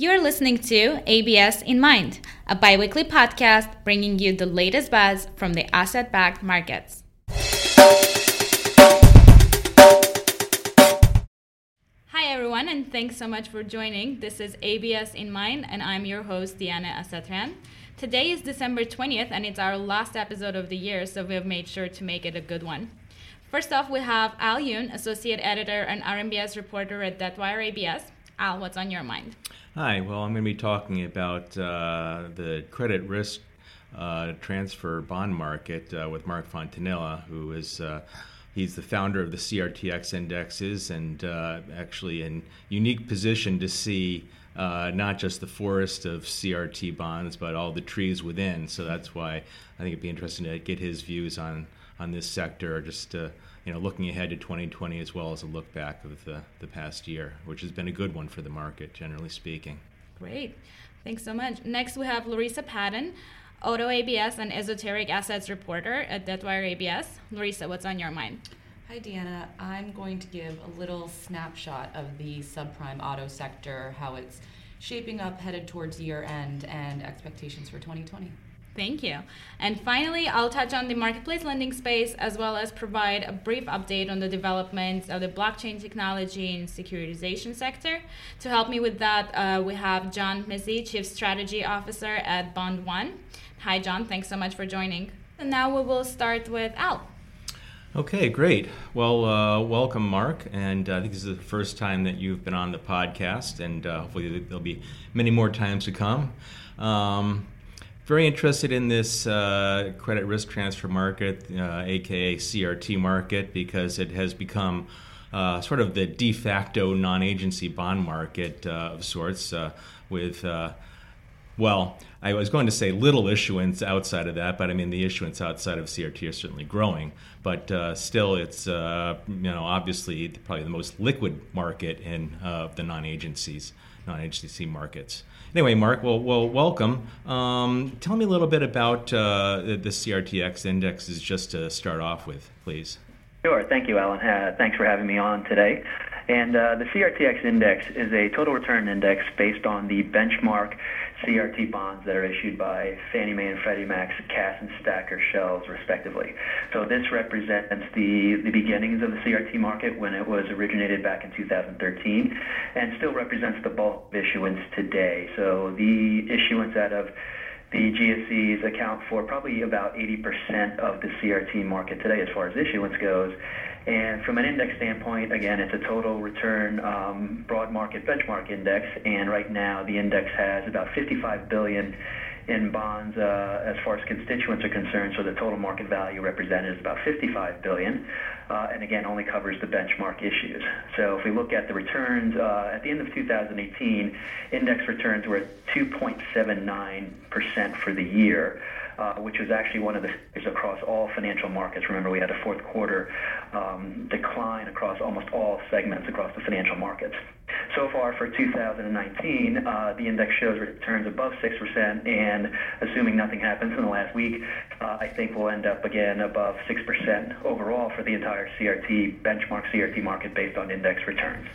You're listening to ABS in Mind, a biweekly podcast bringing you the latest buzz from the asset backed markets. Hi, everyone, and thanks so much for joining. This is ABS in Mind, and I'm your host, Diana Asatran. Today is December 20th, and it's our last episode of the year, so we've made sure to make it a good one. First off, we have Al Yoon, Associate Editor and RMBS reporter at Debtwire ABS. Al, what's on your mind? Hi, well, I'm going to be talking about uh, the credit risk uh, transfer bond market uh, with Mark Fontanilla, who is uh, he's the founder of the CRTX indexes and uh, actually in unique position to see uh, not just the forest of CRT bonds, but all the trees within. So that's why I think it'd be interesting to get his views on on this sector, just you know, looking ahead to 2020 as well as a look back of the, the past year, which has been a good one for the market, generally speaking. Great. Thanks so much. Next, we have Larissa Patton, Auto ABS and Esoteric Assets reporter at Debtwire ABS. Larissa, what's on your mind? Hi, Deanna. I'm going to give a little snapshot of the subprime auto sector, how it's shaping up headed towards year end, and expectations for 2020. Thank you. And finally, I'll touch on the marketplace lending space as well as provide a brief update on the developments of the blockchain technology and securitization sector. To help me with that, uh, we have John Mizzi, Chief Strategy Officer at Bond One. Hi, John. Thanks so much for joining. And now we will start with Al. Okay, great. Well, uh, welcome, Mark. And uh, I think this is the first time that you've been on the podcast, and uh, hopefully there'll be many more times to come. Um, very interested in this uh, credit risk transfer market, uh, aka CRT market, because it has become uh, sort of the de facto non agency bond market uh, of sorts, uh, with, uh, well, I was going to say little issuance outside of that, but I mean the issuance outside of CRT is certainly growing, but still it's, you know, obviously probably the most liquid market in the non agencies, non agency markets. Anyway, Mark, well, well welcome. Um, tell me a little bit about uh, the CRTX indexes just to start off with, please. Sure. Thank you, Alan. Uh, thanks for having me on today. And uh, the CRTX index is a total return index based on the benchmark CRT bonds that are issued by Fannie Mae and Freddie Mac's CAS and STACR shells, respectively. So this represents the, the beginnings of the CRT market when it was originated back in 2013 and still represents the bulk of issuance today. So the issuance out of the GSEs account for probably about 80% of the CRT market today as far as issuance goes. And from an index standpoint, again, it's a total return um, broad market benchmark index. And right now, the index has about 55 billion in bonds uh, as far as constituents are concerned. So the total market value represented is about 55 billion, uh, and again only covers the benchmark issues. So if we look at the returns uh, at the end of 2018, index returns were at 2.79 percent for the year uh, which was actually one of the across all financial markets. Remember, we had a fourth quarter um, decline across almost all segments across the financial markets. So far for 2019, uh, the index shows returns above 6%, and assuming nothing happens in the last week, uh, I think we'll end up again above 6% overall for the entire CRT benchmark CRT market based on index returns.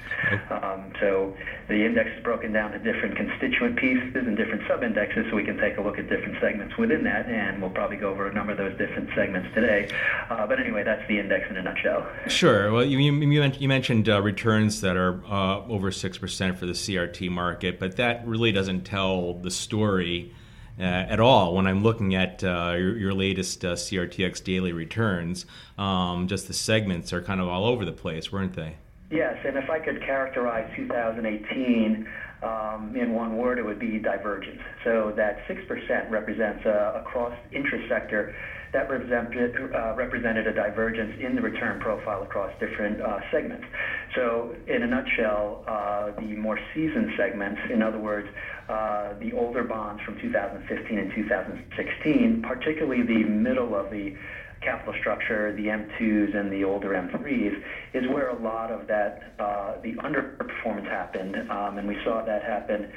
Um, so the index is broken down to different constituent pieces and different sub-indexes, so we can take a look at different segments within that, and we'll probably go over a number of those different segments today. Uh, but anyway, that's the index in a nutshell. Sure. Well, you, you, you mentioned uh, returns that are uh, over 6% for the CRT market, but that really doesn't tell the story uh, at all when I'm looking at uh, your, your, latest uh, CRTX daily returns. Um, just the segments are kind of all over the place, weren't they? Yes, and if I could characterize 2018 um, in one word, it would be divergence. So that 6% represents uh, across interest sector that represented, uh, represented a divergence in the return profile across different uh, segments. So, in a nutshell, uh, the more seasoned segments, in other words, uh, the older bonds from 2015 and 2016, particularly the middle of the capital structure, the M2s and the older M3s, is where a lot of that, uh, the underperformance happened. Um, and we saw that happen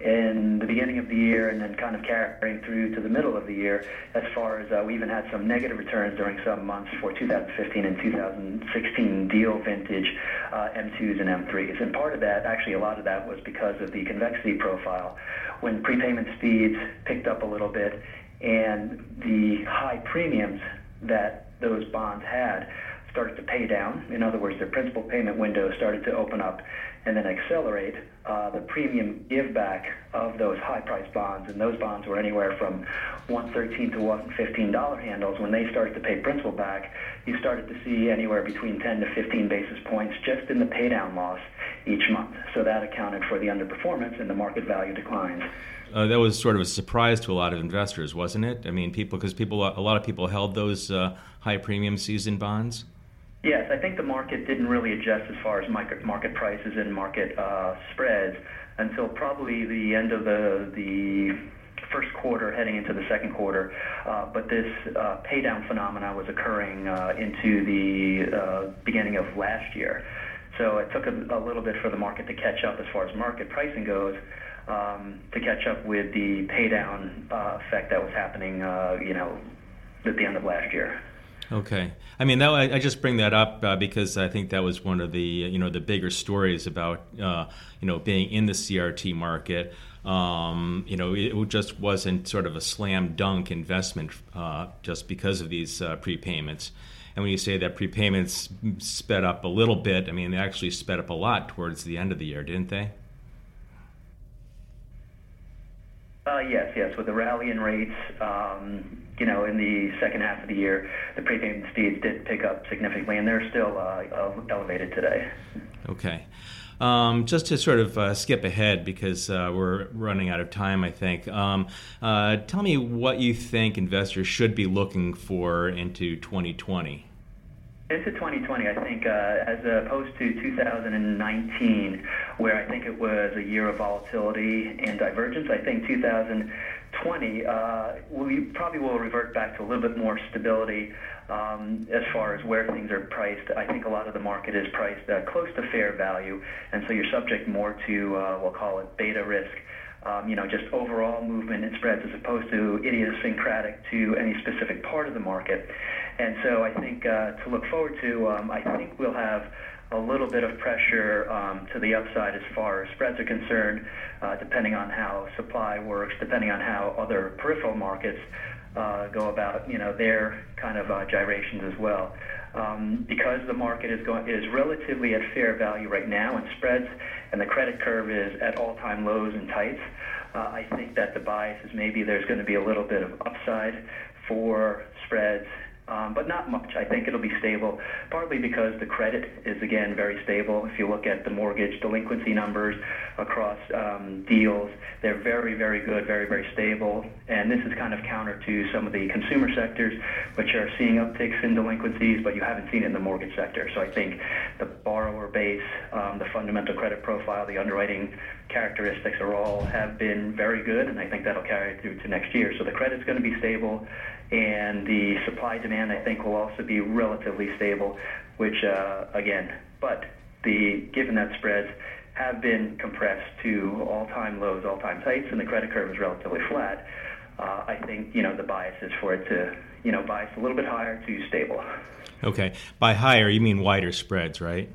in the beginning of the year and then kind of carrying through to the middle of the year as far as uh, we even had some negative returns during some months for 2015 and 2016 deal vintage uh, M2s and M3s. And part of that, actually a lot of that was because of the convexity profile. When prepayment speeds picked up a little bit and the high premiums that those bonds had started to pay down, in other words, their principal payment window started to open up and then accelerate uh, the premium give back of those high priced bonds. And those bonds were anywhere from 113 to 115 dollar handles. When they started to pay principal back, you started to see anywhere between 10 to 15 basis points just in the paydown loss each month. So that accounted for the underperformance and the market value declines. Uh, that was sort of a surprise to a lot of investors, wasn't it? I mean, people because people a lot of people held those uh, high premium season bonds. Yes, I think the market didn't really adjust as far as market market prices and market uh, spreads until probably the end of the first quarter heading into the second quarter. Uh, but this uh, pay phenomena was occurring into the beginning of last year. So it took a, little bit for the market to catch up as far as market pricing goes. Um, to catch up with the paydown effect that was happening, you know, at the end of last year. Okay, I mean that I, just bring that up uh, because I think that was one of the you know the bigger stories about uh, you know being in the CRT market. Um, you know, it just wasn't sort of a slam dunk investment uh, just because of these uh, prepayments. And when you say that prepayments sped up a little bit, I mean they actually sped up a lot towards the end of the year, didn't they? Uh, yes, yes. With the rally in rates, um, you know, in the second half of the year, the prepayment speeds did pick up significantly, and they're still uh, elevated today. Okay. Um, just to sort of uh, skip ahead because uh, we're running out of time, I think. Um, uh, tell me what you think investors should be looking for into 2020. Into 2020, I think, uh, as opposed to 2019, where I think it was a year of volatility and divergence, I think 2020, uh, we probably will revert back to a little bit more stability um, as far as where things are priced. I think a lot of the market is priced uh, close to fair value, and so you're subject more to, uh, we'll call it beta risk um, you know, just overall movement in spreads as opposed to idiosyncratic to any specific part of the market. And so I think uh, to look forward to, um, I think we'll have a little bit of pressure um, to the upside as far as spreads are concerned, uh, depending on how supply works, depending on how other peripheral markets uh, go about, you know, their kind of uh, gyrations as well. Um, because the market is going is relatively at fair value right now, and spreads and the credit curve is at all-time lows and tights. Uh, I think that the bias is maybe there's going to be a little bit of upside for spreads um, but not much. I think it'll be stable, partly because the credit is again very stable. If you look at the mortgage delinquency numbers across um, deals, they're very, very good, very, very stable. And this is kind of counter to some of the consumer sectors, which are seeing upticks in delinquencies, but you haven't seen it in the mortgage sector. So I think the borrower base, um, the fundamental credit profile, the underwriting characteristics are all have been very good, and I think that'll carry through to next year. So the credit's going to be stable and the supply demand I think will also be relatively stable, which uh, again, but the given that spreads have been compressed to all-time lows, all-time tights, and the credit curve is relatively flat. Uh, I think you know the bias is for it to you know bias a little bit higher to stable. Okay, by higher you mean wider spreads, right?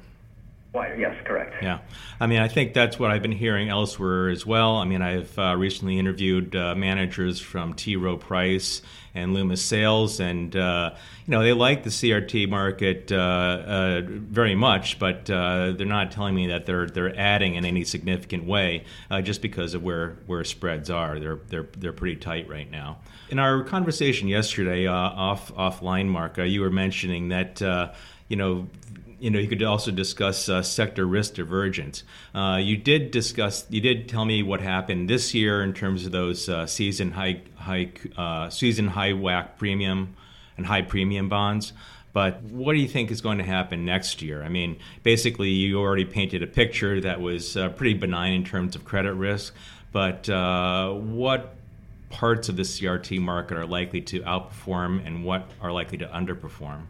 Wider, yes, correct. Yeah, I mean, I think that's what I've been hearing elsewhere as well. I mean, I've uh, recently interviewed uh, managers from T. Rowe Price and Loomis Sayles, and uh, you know, they like the CRT market uh, uh, very much, but uh, they're not telling me that they're they're adding in any significant way, just because of where where spreads are. They're they're they're pretty tight right now. In our conversation yesterday, off offline, Mark, you were mentioning that you know you know, you could also discuss uh, sector risk divergence. Uh, you did discuss, you did tell me what happened this year in terms of those uh, season high, high uh, season high WAC premium and high premium bonds. But what do you think is going to happen next year? I mean, basically, you already painted a picture that was uh, pretty benign in terms of credit risk. But uh, what parts of the CRT market are likely to outperform and what are likely to underperform?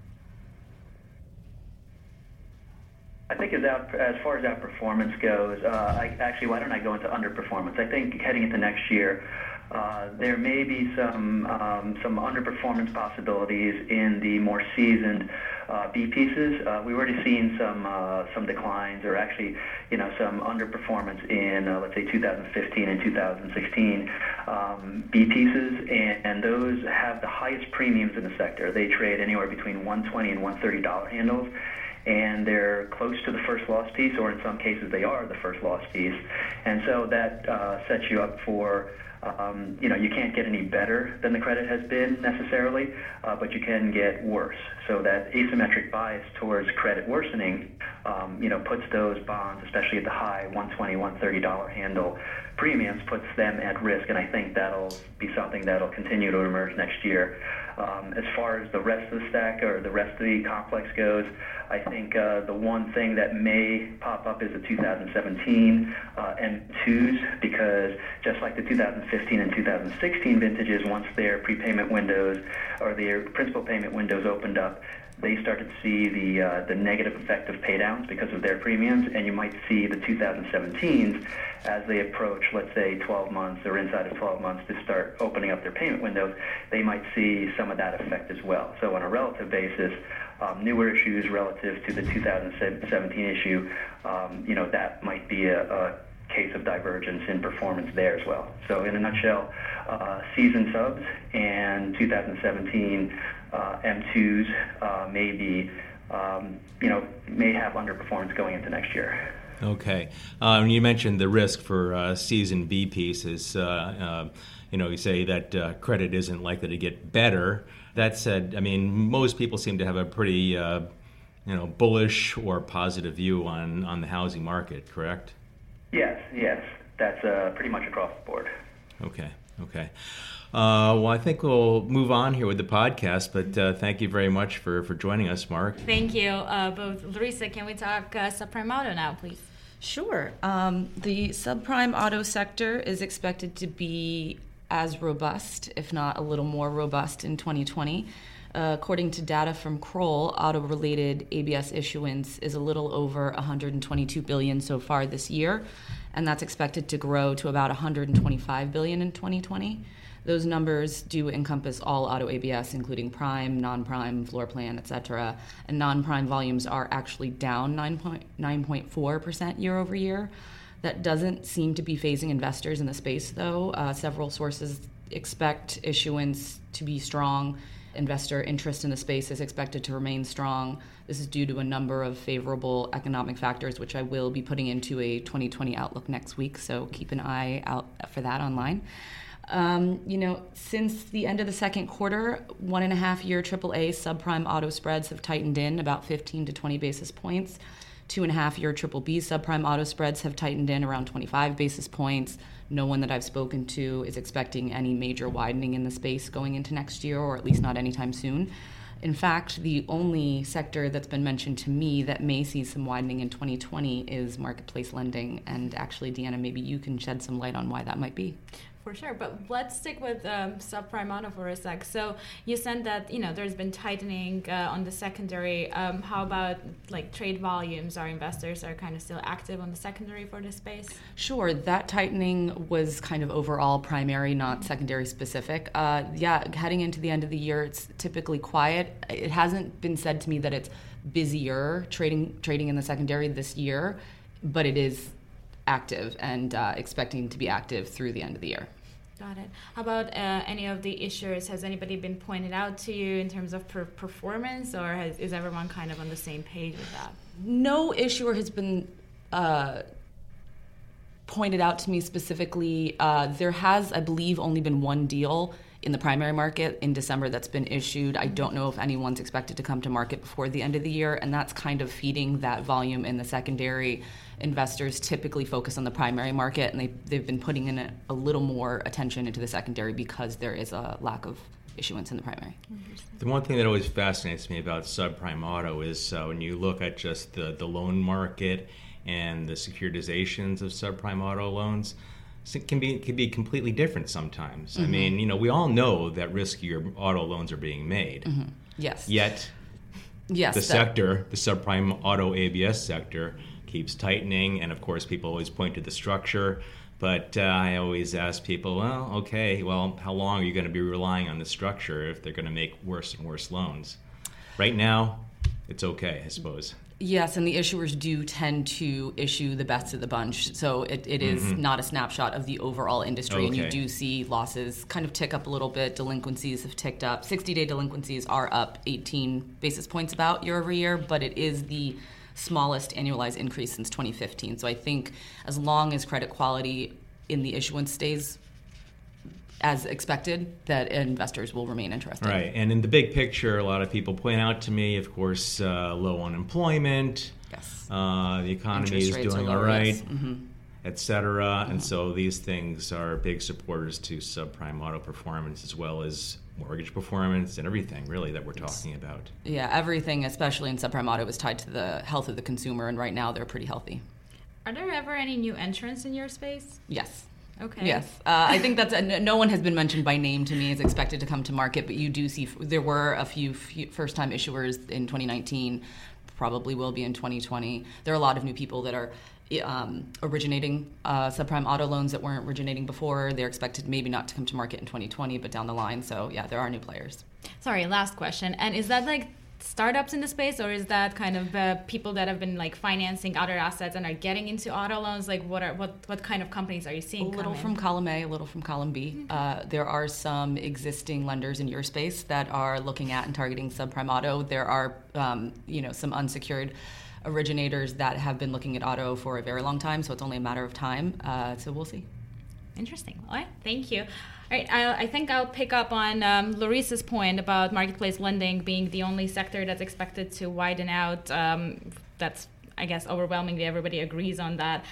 I think as, out, as far as outperformance goes, uh, I, actually, why don't I go into underperformance? I think heading into next year, uh, there may be some um, some underperformance possibilities in the more seasoned uh, B pieces. Uh, we've already seen some uh, some declines, or actually, you know, some underperformance in uh, let's say 2015 and 2016 um, B pieces, and, and those have the highest premiums in the sector. They trade anywhere between 120 and 130 dollar handles and they're close to the first loss piece, or in some cases they are the first loss piece. And so that uh, sets you up for um, you know, you can't get any better than the credit has been necessarily, uh, but you can get worse. So that asymmetric bias towards credit worsening, um, you know, puts those bonds, especially at the high 120, 130 dollar handle premiums, puts them at risk, and I think that'll be something that'll continue to emerge next year. Um, as far as the rest of the stack or the rest of the complex goes, I think uh, the one thing that may pop up is the 2017 uh, M2s because just like the 2015 and 2016 vintages, once their prepayment windows or their principal payment windows opened up, they started to see the uh, the negative effect of paydowns because of their premiums, and you might see the 2017s as they approach, let's say, 12 months or inside of 12 months to start opening up their payment windows. They might see some of that effect as well. So on a relative basis, um, newer issues relative to the 2017 issue, um, you know, that might be a, a case of divergence in performance there as well. So in a nutshell, uh, season subs and 2017 uh, M2s uh, may be, um, you know, may have underperformance going into next year. Okay. Um, you mentioned the risk for uh, season B pieces. Uh, uh, you know, you say that uh, credit isn't likely to get better. That said, I mean, most people seem to have a pretty, uh, you know, bullish or positive view on, on the housing market, correct? Yes, yes. That's uh, pretty much across the board. Okay, okay. Uh, well, I think we'll move on here with the podcast, but uh, thank you very much for, for joining us, Mark. Thank you, uh, both. Larissa, can we talk uh, subprime auto now, please? Sure. Um, the subprime auto sector is expected to be as robust, if not a little more robust, in 2020. According to data from Kroll, auto-related ABS issuance is a little over 122 billion so far this year, and that's expected to grow to about 125 billion in 2020. Those numbers do encompass all auto ABS, including prime, non-prime, floor plan, etc. And non-prime volumes are actually down 9.4% year over year. That doesn't seem to be fazing investors in the space, though. Uh, several sources expect issuance to be strong. Investor interest in the space is expected to remain strong. This is due to a number of favorable economic factors, which I will be putting into a 2020 outlook next week, so keep an eye out for that online. Um, you know, since the end of the second quarter, one and a half year AAA subprime auto spreads have tightened in about 15 to 20 basis points. Two and a half year triple B subprime auto spreads have tightened in around 25 basis points. No one that I've spoken to is expecting any major widening in the space going into next year, or at least not anytime soon. In fact, the only sector that's been mentioned to me that may see some widening in 2020 is marketplace lending. And actually, Deanna, maybe you can shed some light on why that might be. For sure, but let's stick with um, subprime auto for a sec. So you said that you know there's been tightening uh, on the secondary. Um, how about like trade volumes? Our investors are kind of still active on the secondary for this space. Sure, that tightening was kind of overall primary, not secondary specific. Uh, yeah, heading into the end of the year, it's typically quiet. It hasn't been said to me that it's busier trading trading in the secondary this year, but it is active and uh, expecting to be active through the end of the year. Got it. How about uh, any of the issues? Has anybody been pointed out to you in terms of per- performance, or has, is everyone kind of on the same page with that? No issuer has been uh, pointed out to me specifically. Uh, there has, I believe, only been one deal in the primary market in December that's been issued. I don't know if anyone's expected to come to market before the end of the year, and that's kind of feeding that volume in the secondary investors typically focus on the primary market and they, they've been putting in a, a little more attention into the secondary because there is a lack of issuance in the primary. The one thing that always fascinates me about subprime auto is uh, when you look at just the, the loan market and the securitizations of subprime auto loans, it can be can be completely different sometimes. Mm-hmm. I mean, you know, we all know that riskier auto loans are being made. Mm-hmm. Yes. Yet Yes, the that- sector, the subprime auto ABS sector, keeps tightening, and of course, people always point to the structure. But uh, I always ask people, well, okay, well, how long are you going to be relying on the structure if they're going to make worse and worse loans? Right now, it's okay, I suppose. Yes, and the issuers do tend to issue the best of the bunch. So it, it is not a snapshot of the overall industry. And you Mm-hmm. Do see losses kind of tick up a little bit. Delinquencies have ticked up. 60 day delinquencies are up 18 basis points about year over year, but it is the smallest annualized increase since 2015. So I think as long as credit quality in the issuance stays as expected, that investors will remain interested. Right, and in the big picture, a lot of people point out to me, of course, uh, low unemployment, Yes. uh, the economy Interest is doing all right, lower, right, yes. Mm-hmm. et cetera. And so these things are big supporters to subprime auto performance as well as mortgage performance and everything really that we're talking about. Yeah, everything, especially in subprime auto, is tied to the health of the consumer, and right now they're pretty healthy. Are there ever any new entrants in your space? Yes. Okay. Yes, uh, I think that's uh, no one has been mentioned by name to me is expected to come to market, but you do see there were a few, few first-time issuers in 2019, probably will be in 2020. There are a lot of new people that are um, originating uh, subprime auto loans that weren't originating before. They're expected maybe not to come to market in 2020, but down the line. So yeah, there are new players. Sorry, last question. And is that like startups in the space, or is that kind of uh, people that have been like financing other assets and are getting into auto loans? Like, what are what what kind of companies are you seeing? A little from column A, a little from column B. Uh, there are some existing lenders in your space that are looking at and targeting subprime auto. There are, um, you know, some unsecured originators that have been looking at auto for a very long time. So it's only a matter of time. Uh, so we'll see. Interesting. All right, thank you. I, I think I'll pick up on um, Larissa's point about marketplace lending being the only sector that's expected to widen out. Um, that's, I guess, overwhelmingly everybody agrees on that.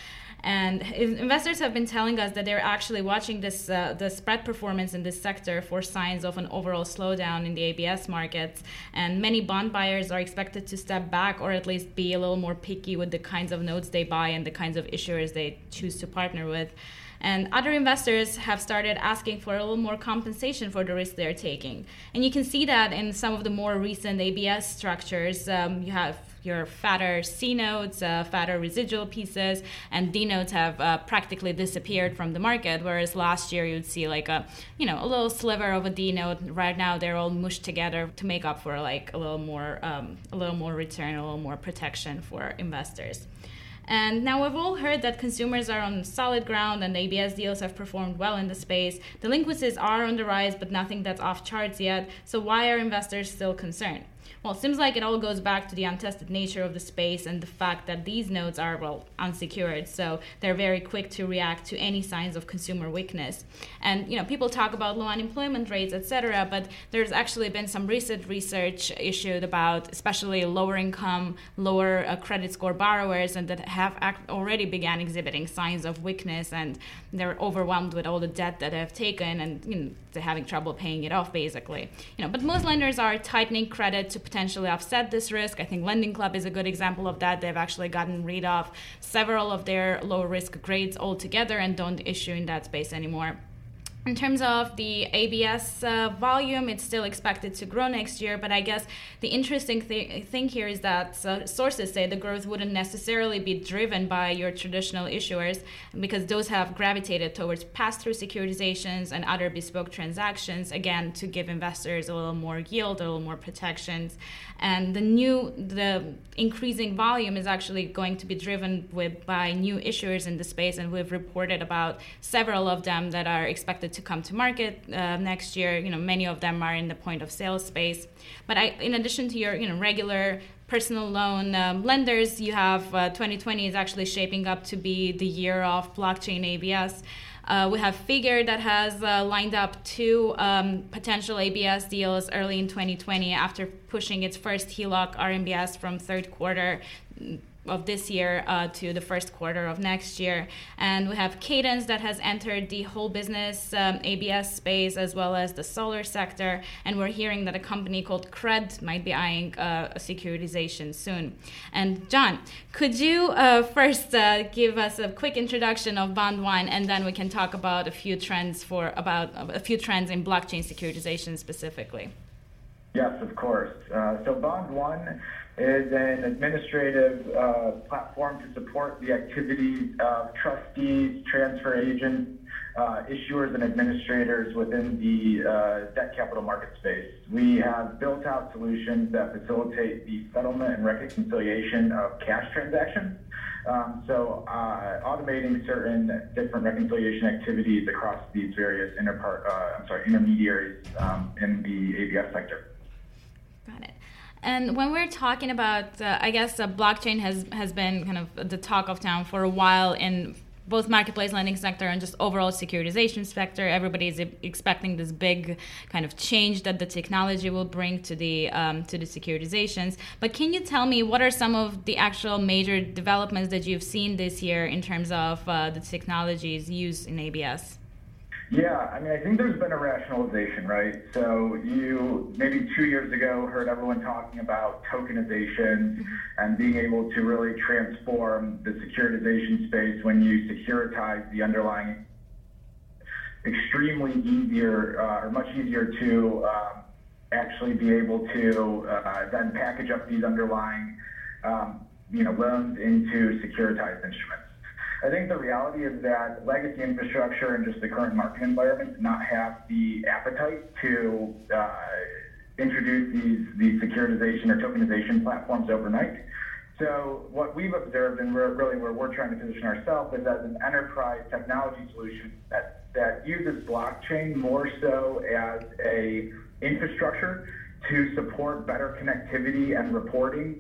And investors have been telling us that they're actually watching this uh, the spread performance in this sector for signs of an overall slowdown in the ABS markets. And many bond buyers are expected to step back or at least be a little more picky with the kinds of notes they buy and the kinds of issuers they choose to partner with. And other investors have started asking for a little more compensation for the risk they're taking. And you can see that in some of the more recent ABS structures. Um, you have your fatter C notes, uh, fatter residual pieces, and D notes have uh, practically disappeared from the market. Whereas last year you'd see like a, you know, a little sliver of a D note. Right now they're all mushed together to make up for like a little more, um, a little more return, a little more protection for investors. And now we've all heard that consumers are on solid ground and ABS deals have performed well in the space. Delinquencies are on the rise, but nothing that's off charts yet. So why are investors still concerned? Well, it seems like it all goes back to the untested nature of the space and the fact that these notes are, well, unsecured. So they're very quick to react to any signs of consumer weakness. And, you know, people talk about low unemployment rates, etc., but there's actually been some recent research issued about especially lower income, lower uh, credit score borrowers and that have act- already began exhibiting signs of weakness and they're overwhelmed with all the debt that they've taken and, you know, they're having trouble paying it off basically. You know, but most lenders are tightening credit to potentially offset this risk. I think Lending Club is a good example of that. They've actually gotten rid of several of their low risk grades altogether and don't issue in that space anymore. In terms of the ABS uh, volume, it's still expected to grow next year, but I guess the interesting thi- thing here is that uh, sources say the growth wouldn't necessarily be driven by your traditional issuers because those have gravitated towards pass through securitizations and other bespoke transactions, again, to give investors a little more yield, a little more protections. And the new, the increasing volume is actually going to be driven with by new issuers in the space, and we've reported about several of them that are expected to come to market uh, next year. You know, many of them are in the point of sale space. But I, in addition to your, you know, regular personal loan um, lenders, you have uh, 2020 is actually shaping up to be the year of blockchain ABS. Uh, we have Figure that has uh, lined up two um, potential ABS deals early in 2020 after pushing its first HELOC RMBS from third quarter of this year uh, to the first quarter of next year. And we have Cadence that has entered the whole business um, ABS space as well as the solar sector. And we're hearing that a company called Cred might be eyeing uh, a securitization soon. And John, could you uh, first uh, give us a quick introduction of Bond One, and then we can talk about a few trends for about a few trends in blockchain securitization specifically. Yes, of course. Uh, so Bond One is an administrative uh, platform to support the activities of trustees, transfer agents, uh, issuers, and administrators within the uh, debt capital market space. We have built out solutions that facilitate the settlement and reconciliation of cash transactions. Um, so uh, automating certain different reconciliation activities across these various interpart, uh, I'm sorry, intermediaries um, in the ABS sector. Got it. And when we're talking about, uh, I guess uh, blockchain has has been kind of the talk of town for a while in both marketplace lending sector and just overall securitization sector. Everybody is expecting this big kind of change that the technology will bring to the um, to the securitizations. But can you tell me what are some of the actual major developments that you've seen this year in terms of uh, the technologies used in ABS? Yeah, I mean, I think there's been a rationalization, right? So you maybe two years ago heard everyone talking about tokenization and being able to really transform the securitization space when you securitize the underlying. Extremely easier, uh, or much easier to um, actually be able to uh, then package up these underlying, um, you know, loans into securitized instruments. I think the reality is that legacy infrastructure and just the current market environment do not have the appetite to uh, introduce these, these securitization or tokenization platforms overnight. So what we've observed, and we're really where we're trying to position ourselves, is as an enterprise technology solution that, that uses blockchain more so as a infrastructure to support better connectivity and reporting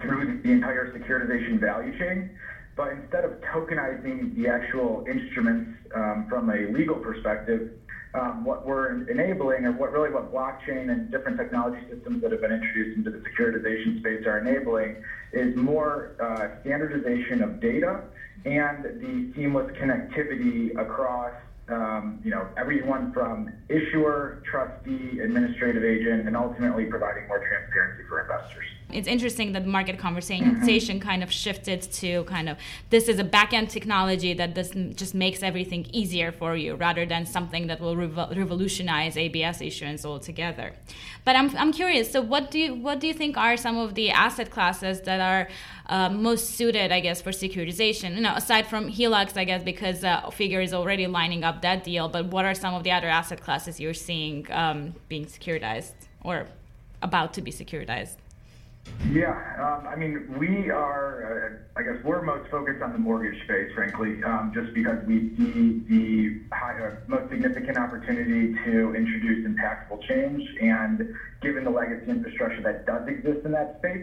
through the entire securitization value chain. But instead of tokenizing the actual instruments um, from a legal perspective, um, what we're enabling, or what really what blockchain and different technology systems that have been introduced into the securitization space are enabling, is more uh, standardization of data and the seamless connectivity across um, you know, everyone from issuer, trustee, administrative agent, and ultimately providing more transparency for investors. It's interesting that market conversation mm-hmm. kind of shifted to kind of this is a back-end technology that this just makes everything easier for you rather than something that will revo- revolutionize ABS issuance altogether. But I'm, I'm curious. So what do you what do you think are some of the asset classes that are uh, most suited, I guess, for securitization? You know, aside from HELOCs, I guess, because uh, Figure is already lining up that deal. But what are some of the other asset classes you're seeing um, being securitized or about to be securitized? Yeah, um, I mean, we are, uh, I guess we're most focused on the mortgage space, frankly, um, just because we see the high, uh, most significant opportunity to introduce impactful change. And given the legacy infrastructure that does exist in that space,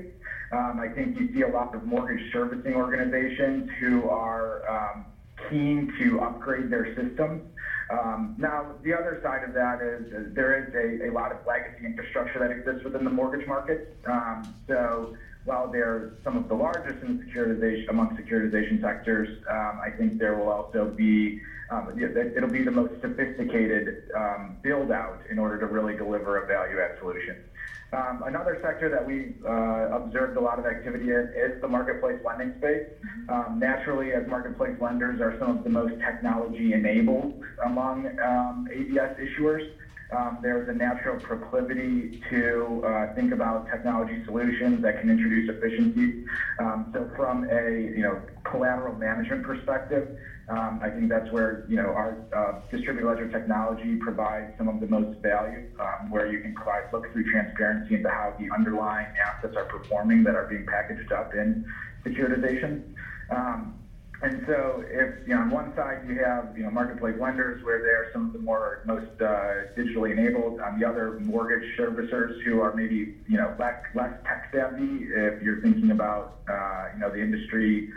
um, I think you see a lot of mortgage servicing organizations who are um, keen to upgrade their systems. Um, now, the other side of that is, is there is a, a, lot of legacy infrastructure that exists within the mortgage market. Um, so while they're some of the largest in securitization among securitization sectors, um, I think there will also be um, it'll be the most sophisticated um, build out in order to really deliver a value add solution. Um, another sector that we've uh, observed a lot of activity in is the marketplace lending space. Mm-hmm. Um, naturally, as marketplace lenders are some of the most technology enabled among um, ABS issuers, um, there's a natural proclivity to uh, think about technology solutions that can introduce efficiencies. Um, so, from a you know collateral management perspective, um, I think that's where you know our uh, distributed ledger technology provides some of the most value, um, where you can provide look-through transparency into how the underlying assets are performing that are being packaged up in securitization. Um, and so, if you know, on one side you have you know marketplace lenders where they're some of the more most uh, digitally enabled, on the other mortgage servicers who are maybe you know less less tech savvy. If you're thinking about uh, you know the industry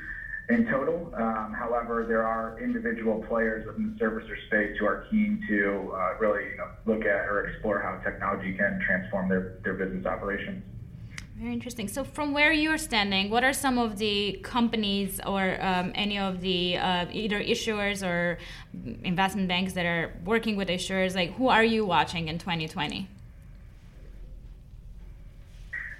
in total. Um, however, there are individual players within the servicer space who are keen to uh, really you know, look at or explore how technology can transform their, their business operations. Very interesting. So, from where you're standing, what are some of the companies or um, any of the uh, either issuers or investment banks that are working with issuers? Like, who are you watching in 2020?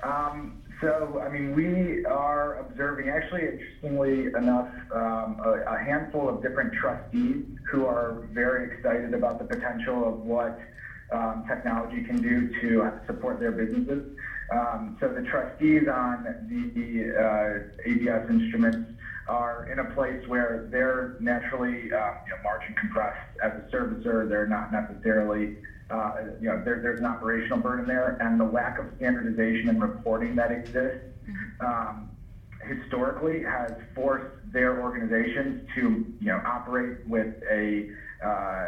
Um, so, I mean, we are observing, actually, interestingly enough, um, a, a, handful of different trustees who are very excited about the potential of what um, technology can do to support their businesses. Um, so the trustees on the uh, ABS instruments are in a place where they're naturally uh, you know, margin compressed as a servicer. They're not necessarily uh, you know, there, there's an operational burden there, and the lack of standardization and reporting that exists um, historically has forced their organizations to, you know, operate with a uh,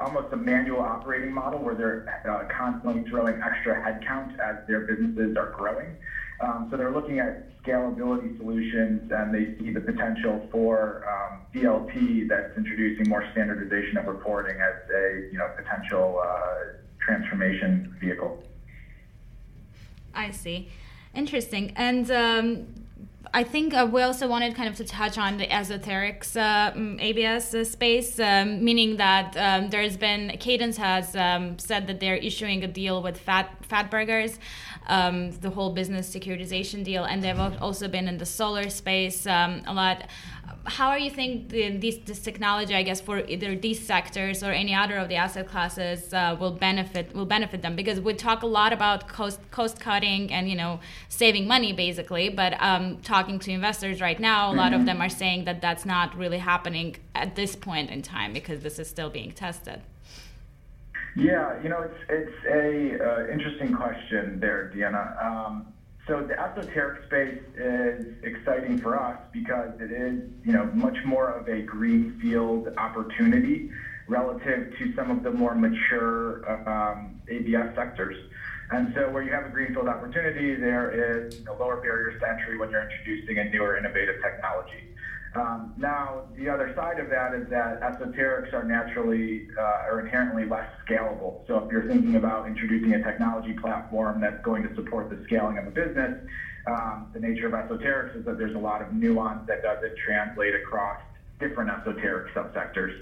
almost a manual operating model where they're uh, constantly throwing extra headcount as their businesses are growing. Um, so they're looking at scalability solutions, and they see the potential for um, DLT that's introducing more standardization of reporting as a you know potential uh, transformation vehicle. I see. Interesting. And um, I think uh, we also wanted kind of to touch on the esoterics uh, ABS uh, space, um, meaning that um, there's been Cadence has um, said that they're issuing a deal with Fat Fatburgers, um, the whole business securitization deal, and they've also been in the solar space um, a lot how are you think the, this, this technology, I guess, for either these sectors or any other of the asset classes uh, will benefit will benefit them? Because we talk a lot about cost cost cutting and you know saving money basically, but um, talking to investors right now, a mm-hmm. lot of mm-hmm. them are saying that that's not really happening at this point in time because this is still being tested. Yeah, you know, it's it's a uh, interesting question there, Deanna. Um, so the esoteric space is exciting for us because it is, you know, much more of a greenfield opportunity relative to some of the more mature um, ABS sectors. And so where you have a greenfield opportunity, there is know, lower barriers to entry when you're introducing a newer innovative technology. Um, now, the other side of that is that esoterics are naturally uh, or inherently less scalable. So if you're thinking about introducing a technology platform that's going to support the scaling of a business, um, the nature of esoterics is that there's a lot of nuance that doesn't translate across different esoteric subsectors.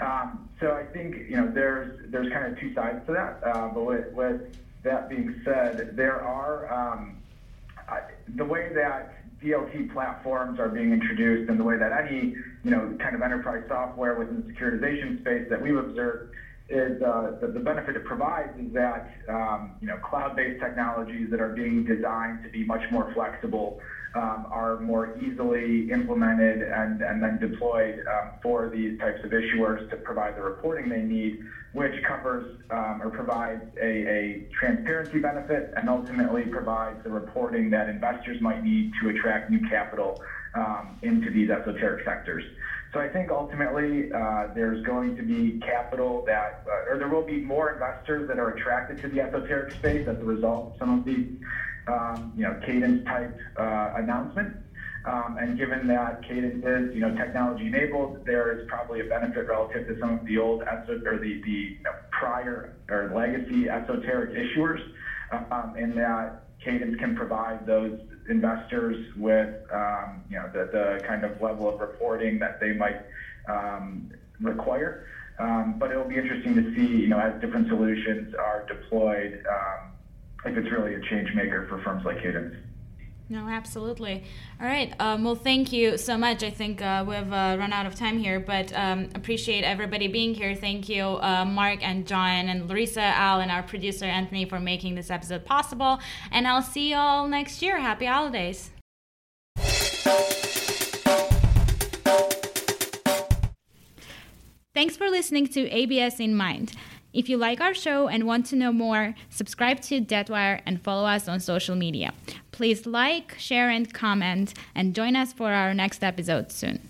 Um, so I think you know there's there's kind of two sides to that. Uh, but with, with, that being said, there are um, I, the way that DLT platforms are being introduced and the way that any, you know, kind of enterprise software within the securitization space that we've observed is uh, the, the benefit it provides is that, um, you know, cloud-based technologies that are being designed to be much more flexible um, are more easily implemented and, and then deployed um, for these types of issuers to provide the reporting they need, which covers um, or provides a, a, transparency benefit and ultimately provides the reporting that investors might need to attract new capital um, into these esoteric sectors. So I think ultimately uh, there's going to be capital that, uh, or there will be more investors that are attracted to the esoteric space as a result of some of these um, you know, cadence type uh, announcement. Um, and given that Cadence is, you know, technology enabled, there is probably a benefit relative to some of the old eso- or the, the you know, prior or legacy esoteric issuers, um, in that Cadence can provide those investors with, um, you know, the, the kind of level of reporting that they might um, require. Um, but it'll be interesting to see, you know, as different solutions are deployed, um, if it's really a change maker for firms like Cadence. No, absolutely. All right. Um, well, thank you so much. I think uh, we've uh, run out of time here, but um, appreciate everybody being here. Thank you, uh, Mark and John and Larissa, Al, and our producer Anthony for making this episode possible. And I'll see you all next year. Happy holidays. Thanks for listening to ABS in Mind. If you like our show and want to know more, subscribe to Debtwire and follow us on social media. Please like, share, and comment, and join us for our next episode soon.